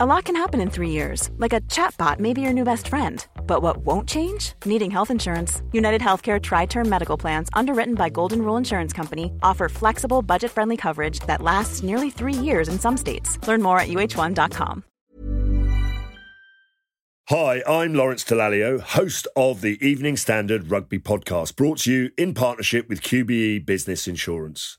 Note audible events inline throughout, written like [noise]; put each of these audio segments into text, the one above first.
A lot can happen in three years, like a chatbot may be your new best friend. But what won't change? Needing health insurance. United Healthcare Tri Term Medical Plans, underwritten by Golden Rule Insurance Company, offer flexible, budget friendly coverage that lasts nearly three years in some states. Learn more at uhone.com. Hi, I'm Lawrence Dallaglio, host of the Evening Standard Rugby Podcast, brought to you in partnership with QBE Business Insurance.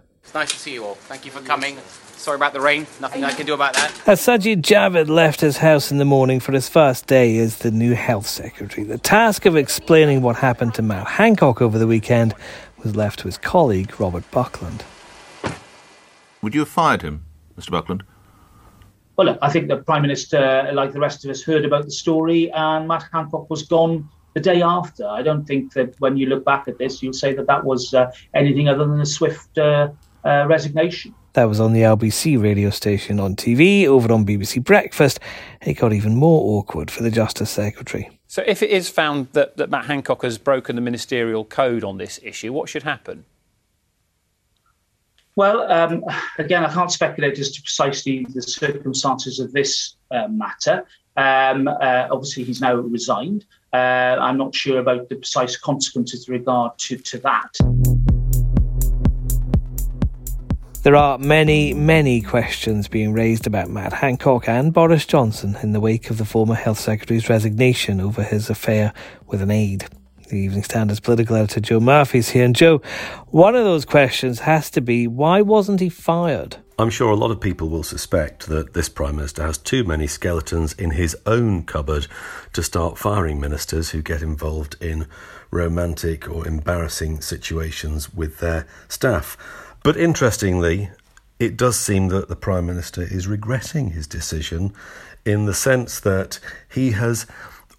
It's nice to see you all. Thank you for coming. Sorry about the rain. Nothing I can do about that. As Sajid Javid left his house in the morning for his first day as the new health secretary, the task of explaining what happened to Matt Hancock over the weekend was left to his colleague, Robert Buckland. Would you have fired him, Mr. Buckland? Well, look, I think the Prime Minister, like the rest of us, heard about the story, and Matt Hancock was gone the day after. I don't think that when you look back at this, you'll say that that was uh, anything other than a swift uh, uh, resignation. That was on the LBC radio station on TV, over on BBC Breakfast. It got even more awkward for the Justice Secretary. So, if it is found that, that Matt Hancock has broken the ministerial code on this issue, what should happen? Well, um, again, I can't speculate as to precisely the circumstances of this uh, matter. Um, uh, obviously, he's now resigned. Uh, I'm not sure about the precise consequences with regard to, to that. There are many, many questions being raised about Matt Hancock and Boris Johnson in the wake of the former Health Secretary's resignation over his affair with an aide. The Evening Standard's political editor Joe Murphy's here. And Joe, one of those questions has to be why wasn't he fired? I'm sure a lot of people will suspect that this Prime Minister has too many skeletons in his own cupboard to start firing ministers who get involved in romantic or embarrassing situations with their staff. But interestingly, it does seem that the Prime Minister is regretting his decision in the sense that he has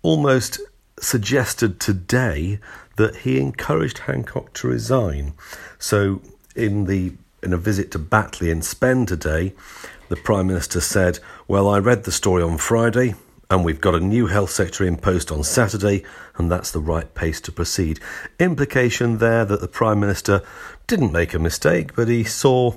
almost suggested today that he encouraged Hancock to resign. So, in the in a visit to Batley and Spen today, the Prime Minister said, Well, I read the story on Friday, and we've got a new health secretary in post on Saturday, and that's the right pace to proceed. Implication there that the Prime Minister didn't make a mistake, but he saw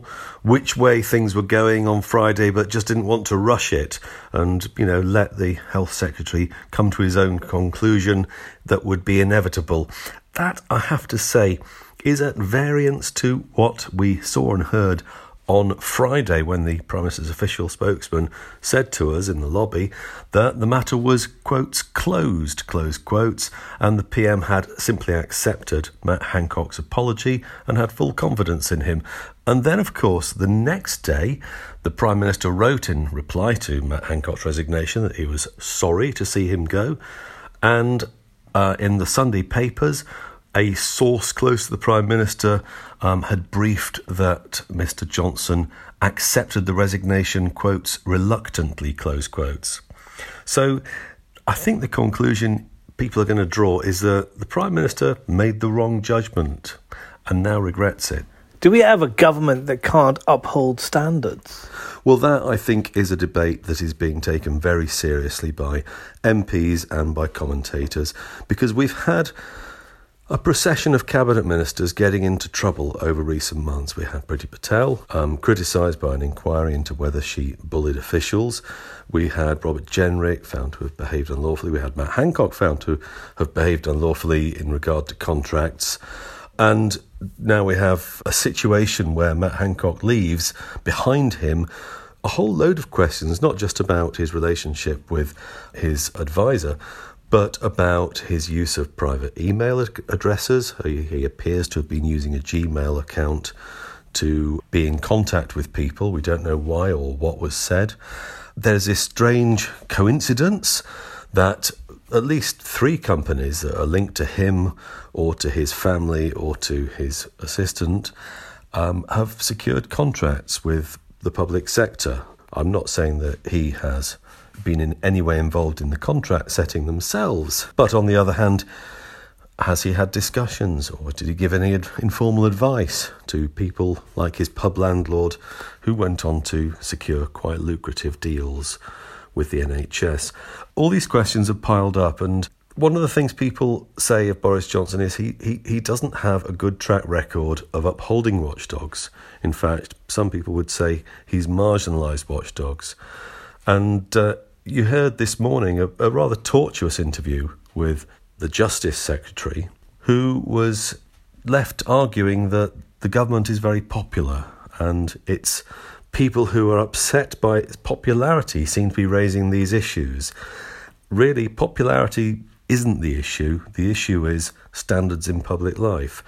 which way things were going on Friday, but just didn't want to rush it and, you know, let the health secretary come to his own conclusion that would be inevitable. That, I have to say, is at variance to what we saw and heard on Friday when the Prime Minister's official spokesman said to us in the lobby that the matter was, quotes, closed, close quotes, and the PM had simply accepted Matt Hancock's apology and had full confidence in him. And then, of course, the next day, the Prime Minister wrote in reply to Matt Hancock's resignation that he was sorry to see him go. And uh, in the Sunday papers, a source close to the Prime Minister um, had briefed that Mr. Johnson accepted the resignation, quotes, reluctantly, close quotes. So I think the conclusion people are going to draw is that the Prime Minister made the wrong judgment and now regrets it. Do we have a government that can't uphold standards? Well, that I think is a debate that is being taken very seriously by MPs and by commentators because we've had a procession of cabinet ministers getting into trouble over recent months. We had Priti Patel um, criticised by an inquiry into whether she bullied officials. We had Robert Jenrick found to have behaved unlawfully. We had Matt Hancock found to have behaved unlawfully in regard to contracts. And now we have a situation where Matt Hancock leaves behind him a whole load of questions, not just about his relationship with his advisor, but about his use of private email addresses. He, he, appears to have been using a Gmail account to be in contact with people. We don't know why or what was said. There's this strange coincidence that at least three companies that are linked to him or to his family or to his assistant um, have secured contracts with the public sector. I'm not saying that he has been in any way involved in the contract setting themselves. But on the other hand, has he had discussions or did he give any ad- informal advice to people like his pub landlord who went on to secure quite lucrative deals with the NHS? All these questions have piled up, and one of the things people say of Boris Johnson is he, he, he doesn't have a good track record of upholding watchdogs. In fact, some people would say he's marginalised watchdogs. And uh, you heard this morning a, a rather tortuous interview with the Justice Secretary, who was left arguing that the government is very popular and it's people who are upset by its popularity seem to be raising these issues. Really, popularity isn't the issue. The issue is standards in public life.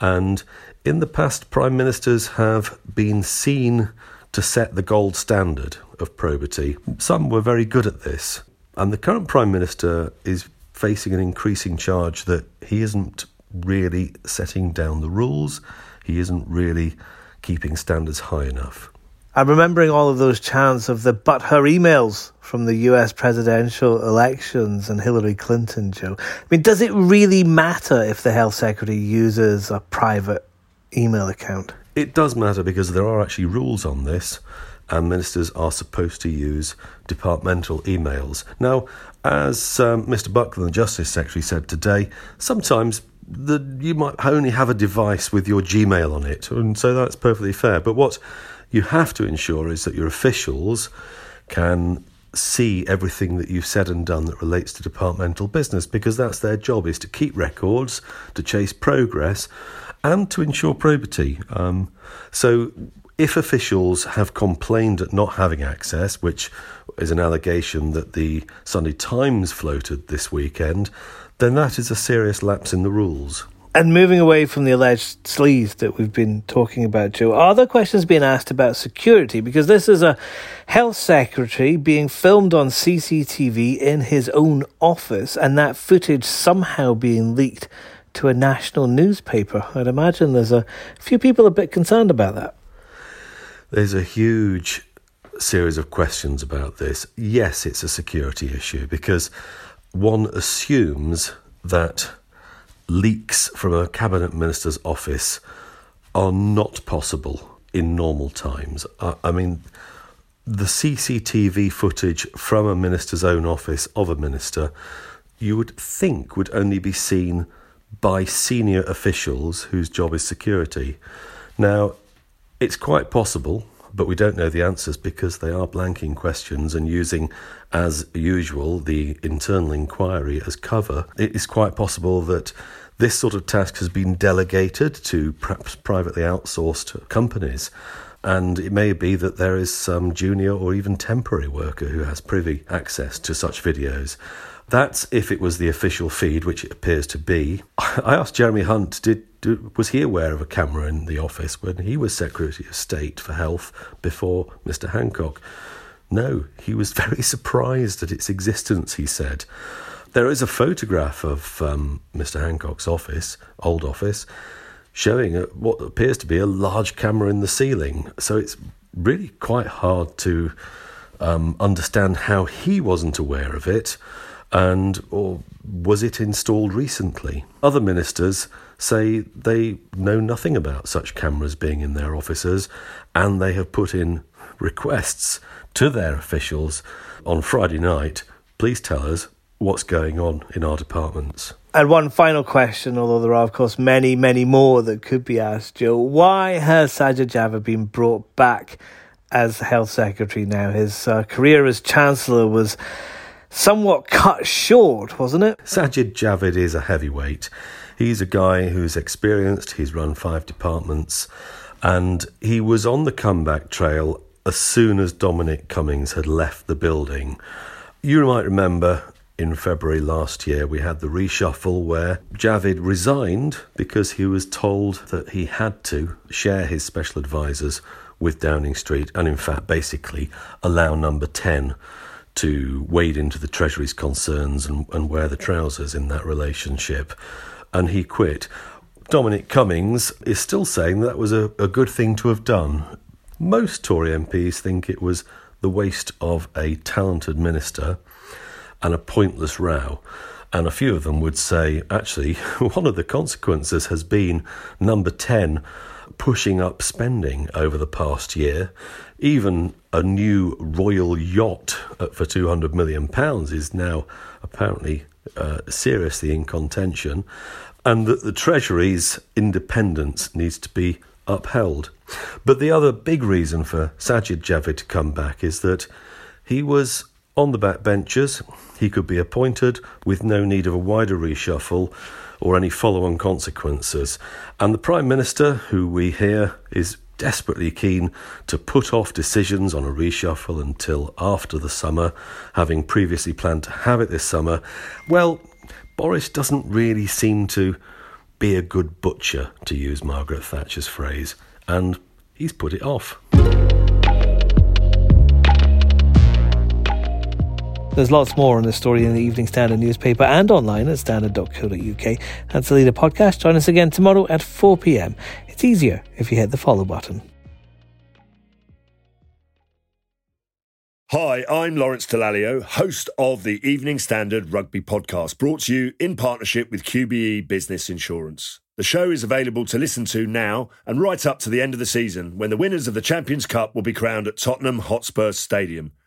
And in the past, prime ministers have been seen to set the gold standard of probity. Some were very good at this. And the current prime minister is facing an increasing charge that he isn't really setting down the rules, he isn't really keeping standards high enough. I'm remembering all of those chants of the but her emails from the US presidential elections and Hillary Clinton, Joe. I mean, does it really matter if the health secretary uses a private email account? It does matter because there are actually rules on this, and ministers are supposed to use departmental emails. Now, as um, Mr. Buckland, the Justice Secretary, said today, sometimes the, you might only have a device with your Gmail on it, and so that's perfectly fair. But what you have to ensure is that your officials can see everything that you've said and done that relates to departmental business because that's their job is to keep records to chase progress and to ensure probity um, so if officials have complained at not having access which is an allegation that the sunday times floated this weekend then that is a serious lapse in the rules and moving away from the alleged sleaze that we've been talking about, Joe, are there questions being asked about security? Because this is a health secretary being filmed on CCTV in his own office, and that footage somehow being leaked to a national newspaper. I'd imagine there's a few people a bit concerned about that. There's a huge series of questions about this. Yes, it's a security issue because one assumes that leaks from a cabinet minister's office are not possible in normal times. I, I mean, the CCTV footage from a minister's own office of a minister, you would think would only be seen by senior officials whose job is security. Now, it's quite possible, but we don't know the answers because they are blanking questions and using, as usual, the internal inquiry as cover. It is quite possible that this sort of task has been delegated to perhaps privately outsourced companies. And it may be that there is some junior or even temporary worker who has privy access to such videos. That's if it was the official feed, which it appears to be. I asked Jeremy Hunt, did, did, was he aware of a camera in the office when he was Secretary of State for Health before Mr. Hancock? No, he was [laughs] very surprised at its existence, he said. There is a photograph of um, Mr. Hancock's office, old office, showing a, what appears to be a large camera in the ceiling. So it's really quite hard to um, understand how he wasn't aware of it, and or was it installed recently? Other ministers say they know nothing about such cameras being in their offices, and they have put in requests to their officials on Friday night. Please tell us what's going on in our departments. And one final question, although there are, of course, many, many more that could be asked, Joe. Why has Sajid Javid been brought back as Health Secretary now? His uh, career as Chancellor was somewhat cut short, wasn't it? Sajid Javid is a heavyweight. He's a guy who's experienced, he's run five departments, and he was on the comeback trail as soon as Dominic Cummings had left the building. You might remember in February last year, we had the reshuffle where Javid resigned because he was told that he had to share his special advisors with Downing Street and, in fact, basically allow number 10 to wade into the Treasury's concerns and, and wear the trousers in that relationship. And he quit. Dominic Cummings is still saying that was a, a good thing to have done. Most Tory MPs think it was the waste of a talented minister and a pointless row. And a few of them would say, actually, [laughs] one of the consequences has been number 10 pushing up spending over the past year. Even a new royal yacht for £200 million is now apparently uh, seriously in contention, and that the Treasury's independence needs to be upheld. But the other big reason for Sajid Javid to come back is that he was on the backbenchers. He could be appointed with no need of a wider reshuffle or any follow on consequences. And the Prime Minister, who we hear is desperately keen to put off decisions on a reshuffle until after the summer, having previously planned to have it this summer, well, Boris doesn't really seem to be a good butcher, to use Margaret Thatcher's phrase, and he's put it off. There's lots more on this story in the Evening Standard newspaper and online at standard.co.uk. That's the leader podcast. Join us again tomorrow at 4 pm. It's easier if you hit the follow button. Hi, I'm Lawrence Dallaglio, host of the Evening Standard Rugby Podcast, brought to you in partnership with QBE Business Insurance. The show is available to listen to now and right up to the end of the season when the winners of the Champions Cup will be crowned at Tottenham Hotspur Stadium